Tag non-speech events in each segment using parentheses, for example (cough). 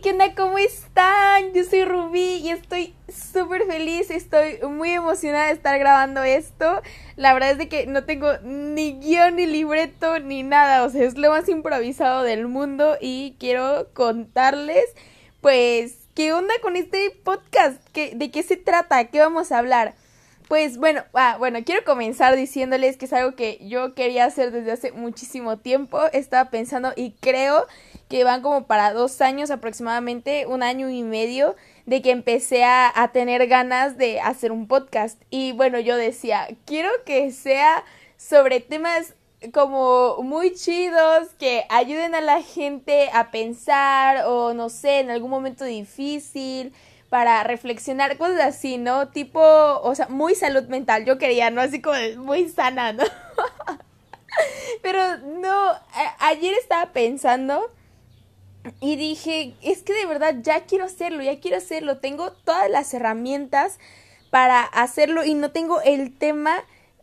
¿qué onda? ¿Cómo están? Yo soy Rubí y estoy súper feliz, estoy muy emocionada de estar grabando esto. La verdad es de que no tengo ni guion, ni libreto, ni nada, o sea, es lo más improvisado del mundo y quiero contarles, pues, ¿qué onda con este podcast? ¿Qué, ¿De qué se trata? ¿Qué vamos a hablar? Pues bueno, ah, bueno, quiero comenzar diciéndoles que es algo que yo quería hacer desde hace muchísimo tiempo. Estaba pensando y creo que van como para dos años aproximadamente, un año y medio, de que empecé a, a tener ganas de hacer un podcast. Y bueno, yo decía, quiero que sea sobre temas como muy chidos que ayuden a la gente a pensar o no sé, en algún momento difícil para reflexionar, cosas así, ¿no? Tipo, o sea, muy salud mental, yo quería, ¿no? Así como muy sana, ¿no? (laughs) Pero no, ayer estaba pensando y dije, es que de verdad ya quiero hacerlo, ya quiero hacerlo, tengo todas las herramientas para hacerlo y no tengo el tema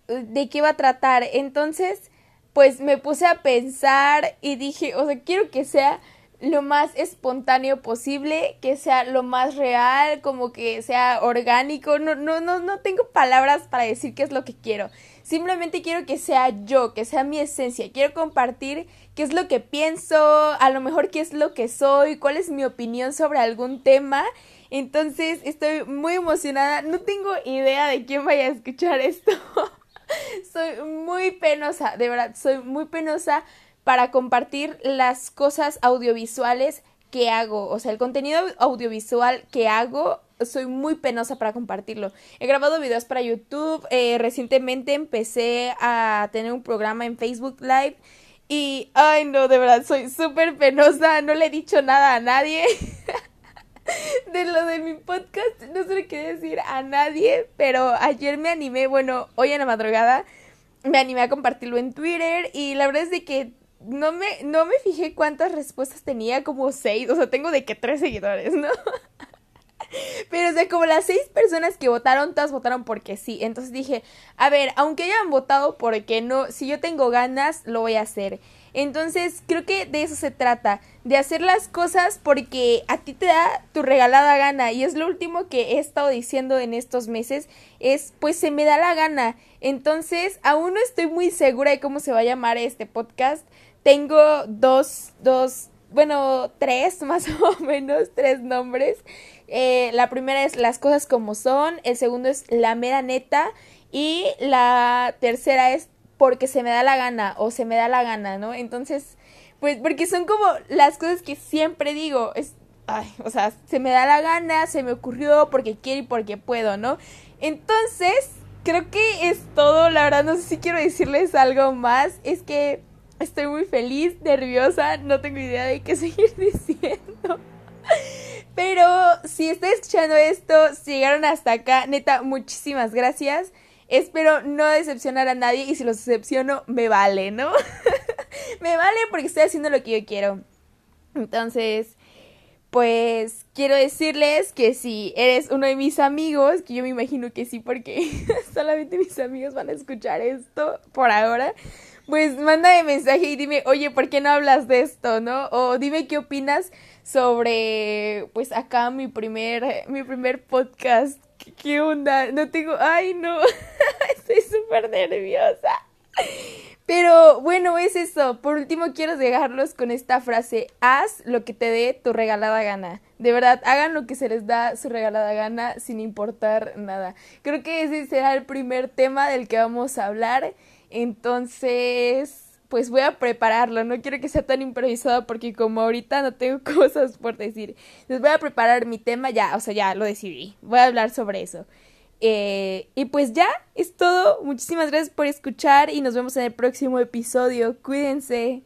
eh, de qué va a tratar. Entonces, pues me puse a pensar y dije, o sea, quiero que sea lo más espontáneo posible, que sea lo más real, como que sea orgánico. No, no, no, no tengo palabras para decir qué es lo que quiero. Simplemente quiero que sea yo, que sea mi esencia. Quiero compartir qué es lo que pienso, a lo mejor qué es lo que soy, cuál es mi opinión sobre algún tema. Entonces estoy muy emocionada. No tengo idea de quién vaya a escuchar esto. (laughs) soy muy penosa, de verdad, soy muy penosa para compartir las cosas audiovisuales que hago, o sea, el contenido audiovisual que hago, soy muy penosa para compartirlo. He grabado videos para YouTube, eh, recientemente empecé a tener un programa en Facebook Live y, ay no, de verdad, soy súper penosa, no le he dicho nada a nadie. (laughs) de lo de mi podcast, no sé qué decir a nadie, pero ayer me animé, bueno, hoy en la madrugada, me animé a compartirlo en Twitter y la verdad es de que no me, no me fijé cuántas respuestas tenía, como seis, o sea, tengo de que tres seguidores, ¿no? (laughs) Pero, o sea, como las seis personas que votaron, todas votaron porque sí. Entonces dije, a ver, aunque hayan votado porque no, si yo tengo ganas, lo voy a hacer. Entonces, creo que de eso se trata, de hacer las cosas porque a ti te da tu regalada gana. Y es lo último que he estado diciendo en estos meses, es pues se me da la gana. Entonces, aún no estoy muy segura de cómo se va a llamar este podcast tengo dos, dos, bueno, tres (laughs) más o menos, tres nombres. Eh, la primera es Las cosas como son, el segundo es La mera neta y la tercera es Porque se me da la gana o se me da la gana, ¿no? Entonces, pues porque son como las cosas que siempre digo, es, ay, o sea, se me da la gana, se me ocurrió porque quiero y porque puedo, ¿no? Entonces, creo que es todo, la verdad no sé si quiero decirles algo más, es que Estoy muy feliz, nerviosa, no tengo idea de qué (laughs) seguir diciendo. Pero si estoy escuchando esto, si llegaron hasta acá, neta, muchísimas gracias. Espero no decepcionar a nadie y si los decepciono, me vale, ¿no? (laughs) me vale porque estoy haciendo lo que yo quiero. Entonces, pues quiero decirles que si eres uno de mis amigos, que yo me imagino que sí porque (laughs) solamente mis amigos van a escuchar esto por ahora, pues mándame mensaje y dime, oye, ¿por qué no hablas de esto, no? O dime qué opinas sobre, pues acá mi primer, mi primer podcast. ¿Qué, onda? No tengo, ay, no, (laughs) estoy súper nerviosa. Pero bueno, es eso. Por último, quiero dejarlos con esta frase. Haz lo que te dé tu regalada gana. De verdad, hagan lo que se les da su regalada gana sin importar nada. Creo que ese será el primer tema del que vamos a hablar. Entonces, pues voy a prepararlo. No quiero que sea tan improvisado porque como ahorita no tengo (laughs) cosas por decir. Les voy a preparar mi tema ya, o sea, ya lo decidí. Voy a hablar sobre eso. Eh, y pues ya, es todo. Muchísimas gracias por escuchar y nos vemos en el próximo episodio. Cuídense.